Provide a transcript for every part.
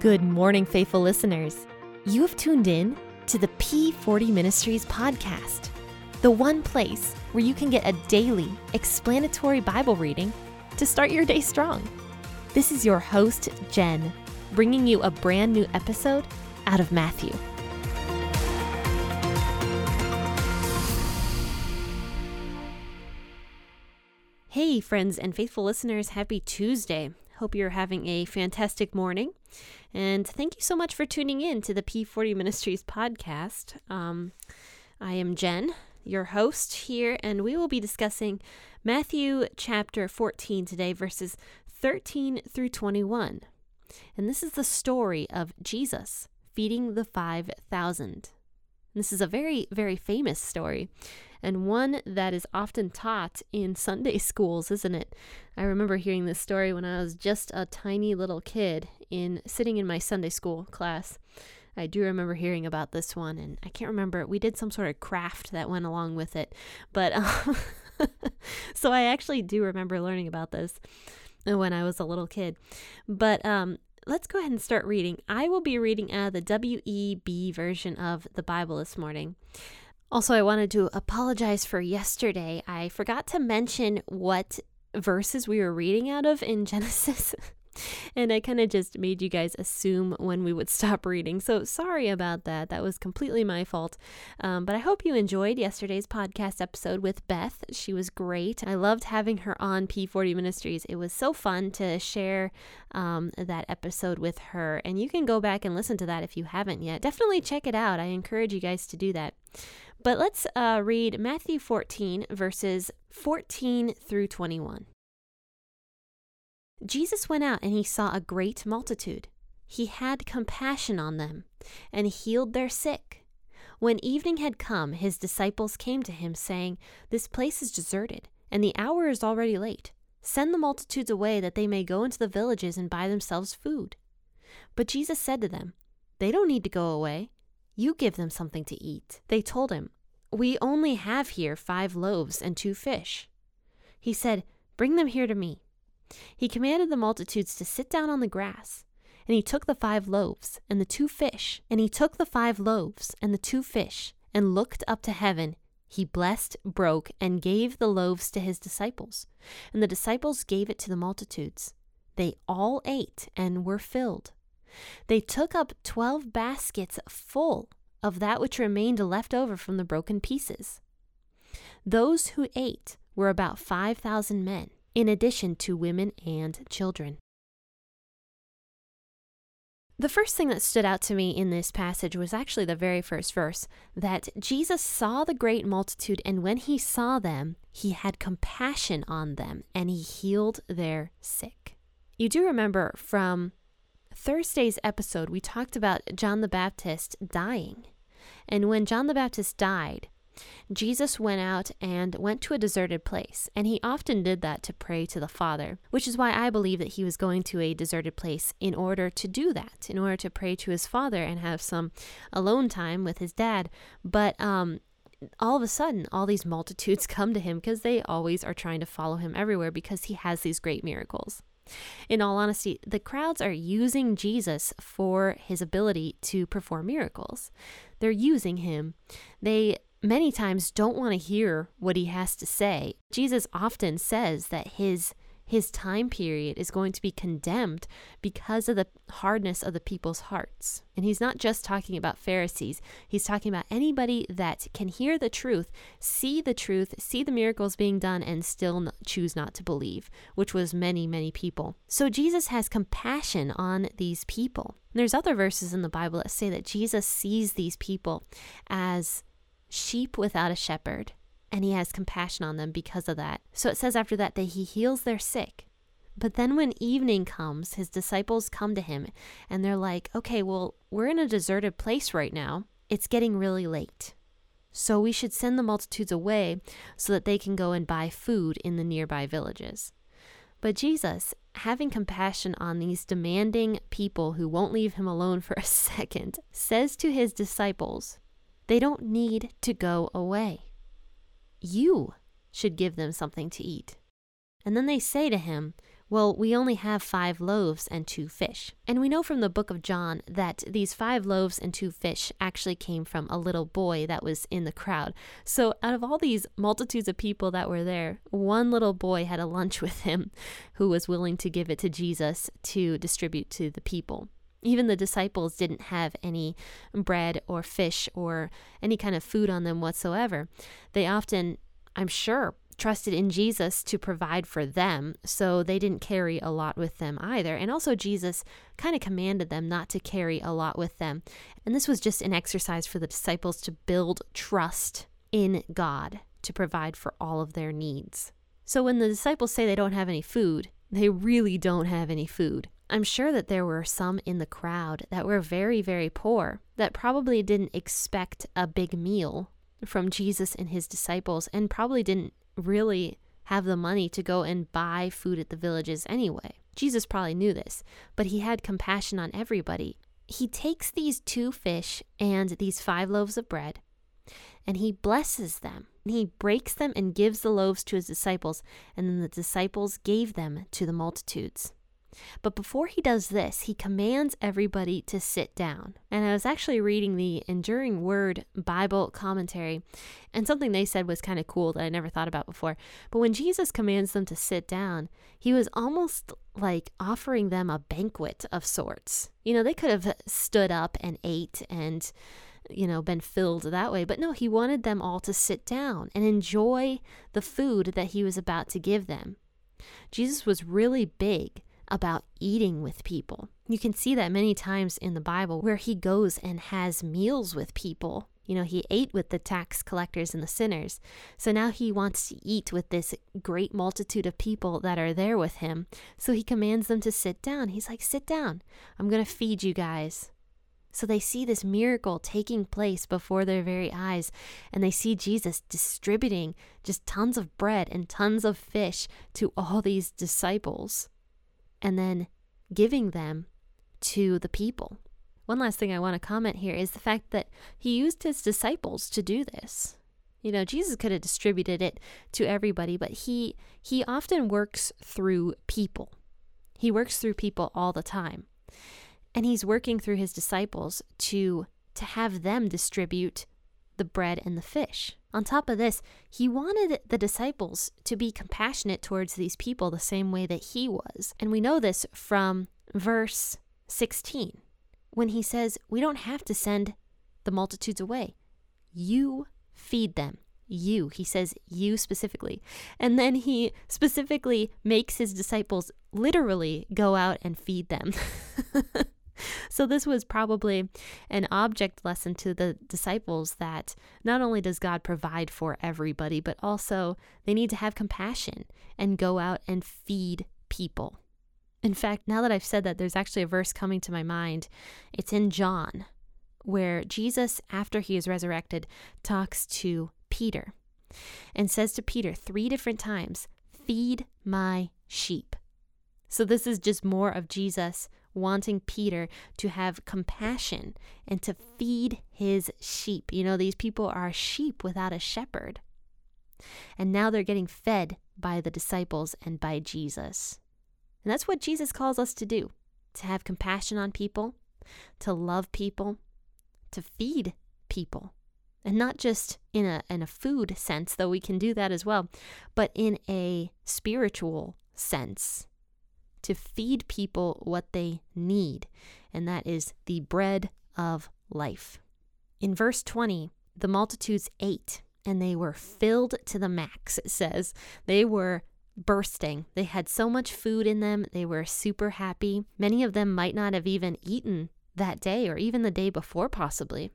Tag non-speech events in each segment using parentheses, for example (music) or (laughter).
Good morning, faithful listeners. You have tuned in to the P40 Ministries podcast, the one place where you can get a daily explanatory Bible reading to start your day strong. This is your host, Jen, bringing you a brand new episode out of Matthew. Hey, friends and faithful listeners, happy Tuesday. Hope you're having a fantastic morning. And thank you so much for tuning in to the P40 Ministries podcast. Um, I am Jen, your host here, and we will be discussing Matthew chapter 14 today, verses 13 through 21. And this is the story of Jesus feeding the 5,000. This is a very, very famous story and one that is often taught in Sunday (laughs) schools, isn't it? I remember hearing this story when I was just a tiny little kid in sitting in my Sunday school class. I do remember hearing about this one, and I can't remember. We did some sort of craft that went along with it, but um, (laughs) so I actually do remember learning about this when I was a little kid. But um, let's go ahead and start reading. I will be reading of the WEB version of the Bible this morning. Also, I wanted to apologize for yesterday. I forgot to mention what verses we were reading out of in (laughs) Genesis. and I kind of just made you guys assume when we would stop reading. So sorry about that. That was completely my fault. Um, but I hope you enjoyed yesterday's podcast episode with Beth. She was great. I loved having her on P40 Ministries. It was so fun to share um, that episode with her. And you can go back and listen to that if you haven't yet. Definitely check it out. I encourage you guys to do that. But let's uh, read Matthew 14, verses 14 through 21. Jesus went out and he saw a great multitude. He had compassion on them and healed their sick. When evening had come, his disciples came to him, saying, This place is deserted, and the hour is already late. Send the multitudes away that they may go into the villages and buy themselves food. But Jesus said to them, They don't need to go away. You give them something to eat. They told him, We only have here five loaves and two fish. He said, Bring them here to me. He commanded the multitudes to sit down on the grass. And he took the five loaves and the two fish, and he took the five loaves and the two fish, and looked up to heaven. He blessed, broke, and gave the loaves to his disciples. And the disciples gave it to the multitudes. They all ate and were filled. They took up twelve baskets full of that which remained left over from the broken pieces. Those who ate were about 5,000 men, in addition to women and children. The first thing that stood out to me in this passage was actually the very first verse that Jesus saw the great multitude, and when he saw them, he had compassion on them and he healed their sick. You do remember from Thursday's episode, we talked about John the Baptist dying. And when John the Baptist died, Jesus went out and went to a deserted place, and he often did that to pray to the Father, which is why I believe that he was going to a deserted place in order to do that, in order to pray to his Father and have some alone time with his dad. But um, all of a sudden, all these multitudes (laughs) come to him because they always are trying to follow him everywhere because he has these great miracles. In all honesty, the crowds are using Jesus for his ability to perform miracles. They're using him. They many times don't want to hear what he has to say. Jesus often says that his his time period is going to be condemned because of the hardness of the people's hearts. And he's not just talking about Pharisees, he's talking about anybody that can hear the truth, see the truth, see the miracles being done, and still choose not to believe, which was many, many people. So Jesus has compassion on these people. There's other verses in the Bible that say that Jesus sees these people as sheep without a shepherd and he has compassion on them because of that. So it says after that that he heals their sick. But then when evening comes, his disciples come to him and they're like, okay, well, we're in a deserted place right now. It's getting really late. So we should send the multitudes away so that they can go and buy food in the nearby villages. But Jesus, having compassion on these demanding people who won't leave him alone for a (laughs) second, says to his disciples, they don't need to go away. You should give them something to eat. And then they say to him, Well, we only have five loaves and two fish. And we know from the book of John that these five loaves and two fish actually came from a little boy that was in the crowd. So, out of all these multitudes of people that were there, one little boy had a lunch (laughs) with him who was willing to give it to Jesus to distribute to the people. Even the disciples didn't have any bread or fish or any kind of food on them whatsoever. They often, I'm sure, trusted in Jesus to provide for them, so they didn't carry a lot with them either. And also, Jesus kind of commanded them not to carry a lot with them. And this was just an exercise for the disciples to build trust in God to provide for all of their needs. So when the disciples say they don't have any food, they really don't have any food. I'm sure that there were some in the crowd that were very, very poor, that probably didn't expect a big meal from Jesus and his disciples, and probably didn't really have the money to go and buy food at the villages anyway. Jesus probably knew this, but he had compassion on everybody. He takes these two fish and these five loaves of bread, and he blesses them. He breaks them and gives the loaves to his disciples, and then the disciples gave them to the multitudes. But before he does this, he commands everybody to sit down. And I was actually reading the Enduring Word Bible commentary, and something they said was kind of cool that I never thought about before. But when Jesus commands them to sit down, he was almost like offering them a banquet of sorts. You know, they could have stood up and ate and you know, been filled that way. But no, he wanted them all to sit down and enjoy the food that he was about to give them. Jesus was really big about eating with people. You can see that many times in the Bible where he goes and has meals with people. You know, he ate with the tax collectors and the sinners. So now he wants to eat with this great multitude of people that are there with him. So he commands them to sit down. He's like, Sit down. I'm going to feed you guys. So they see this miracle taking place before their very eyes, and they see Jesus distributing just tons of bread and tons of fish to all these disciples and then giving them to the people. One last thing I want to comment here is the fact that he used his disciples to do this. You know, Jesus could have distributed it to everybody, but he he often works through people. He works through people all the time. And he's working through his disciples to to have them distribute the bread and the fish. On top of this, he wanted the disciples to be compassionate towards these people the same way that he was. And we know this from verse 16 when he says, We don't have to send the multitudes away. You feed them. You. He says you specifically. And then he specifically makes his disciples literally go out and feed them. (laughs) so this was probably an object lesson to the disciples that not only does God provide for everybody, but also they need to have compassion and go out and feed people. In fact, now that I've said that, there's actually a verse coming to my mind. It's in John, where Jesus, after he is resurrected, talks to Peter and says to Peter three different times, Feed my sheep. So, this is just more of Jesus wanting Peter to have compassion and to feed his sheep. You know, these people are sheep without a shepherd. And now they're getting fed by the disciples and by Jesus. And that's what Jesus calls us to do to have compassion on people, to love people, to feed people. And not just in a, in a food sense, though we can do that as well, but in a spiritual sense to feed people what they need, and that is the bread of life. In verse 20, the multitudes ate and they were filled to the max, it says. They were bursting. They had so much food in them. They were super happy. Many of them might not have even eaten that day or even the day before, possibly.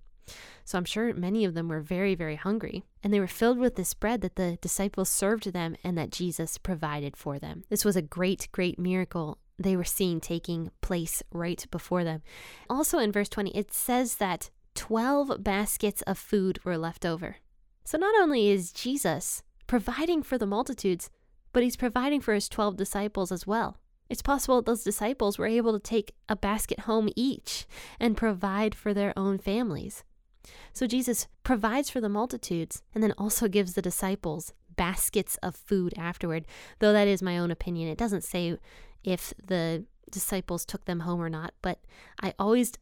So I'm sure many of them were very, very hungry. And they were filled with this bread that the disciples served them and that Jesus provided for them. This was a great, great miracle they were seeing taking place right before them. Also in verse 20, it says that 12 baskets of food were left over. So not only is Jesus providing for the multitudes, but he's providing for his 12 disciples as well. It's possible those disciples were able to take a basket home each and provide for their own families. So Jesus provides for the multitudes and then also gives the disciples baskets of food afterward, though that is my own opinion. It doesn't say if the disciples took them home or not, but I always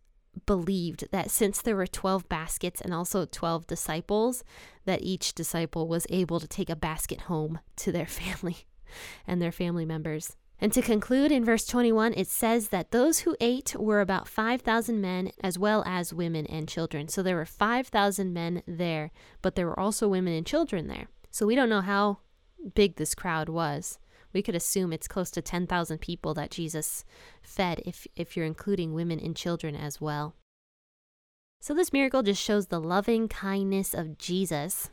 believed that since there were 12 baskets and also 12 disciples, that each disciple was able to take a basket home to their (laughs) family and their family members. And to conclude, in verse 21, it says that those who ate were about 5,000 men as well as women and children. So there were 5,000 men there, but there were also women and children there. So we don't know how big this crowd was. We could assume it's close to 10,000 people that Jesus fed if, if you're including women and children as well. So this miracle just shows the loving kindness of Jesus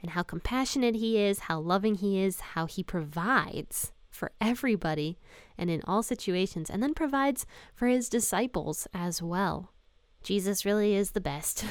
and how compassionate he is, how loving he is, how he provides for everybody and in all situations, and then provides for his disciples as well. Jesus really is the best.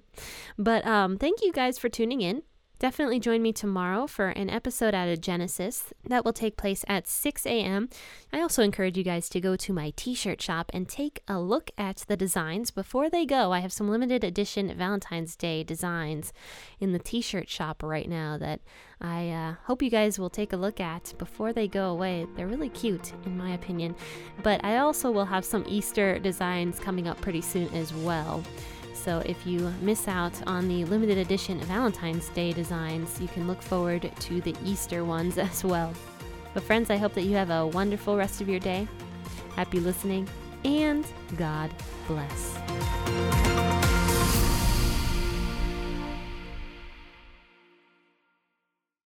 (laughs) but um, thank you guys for tuning in. Definitely join me tomorrow for an episode out of Genesis that will take place at 6 a.m. I also encourage you guys to go to my t shirt shop and take a look at the designs before they go. I have some limited edition Valentine's Day designs in the t shirt shop right now that I uh, hope you guys will take a look at before they go away. They're really cute, in my opinion. But I also will have some Easter designs coming up pretty soon as well. So if you miss out on the limited edition Valentine's Day designs, you can look forward to the Easter ones (laughs) as well. But, friends, I hope that you have a wonderful rest of your day. Happy listening, and God bless.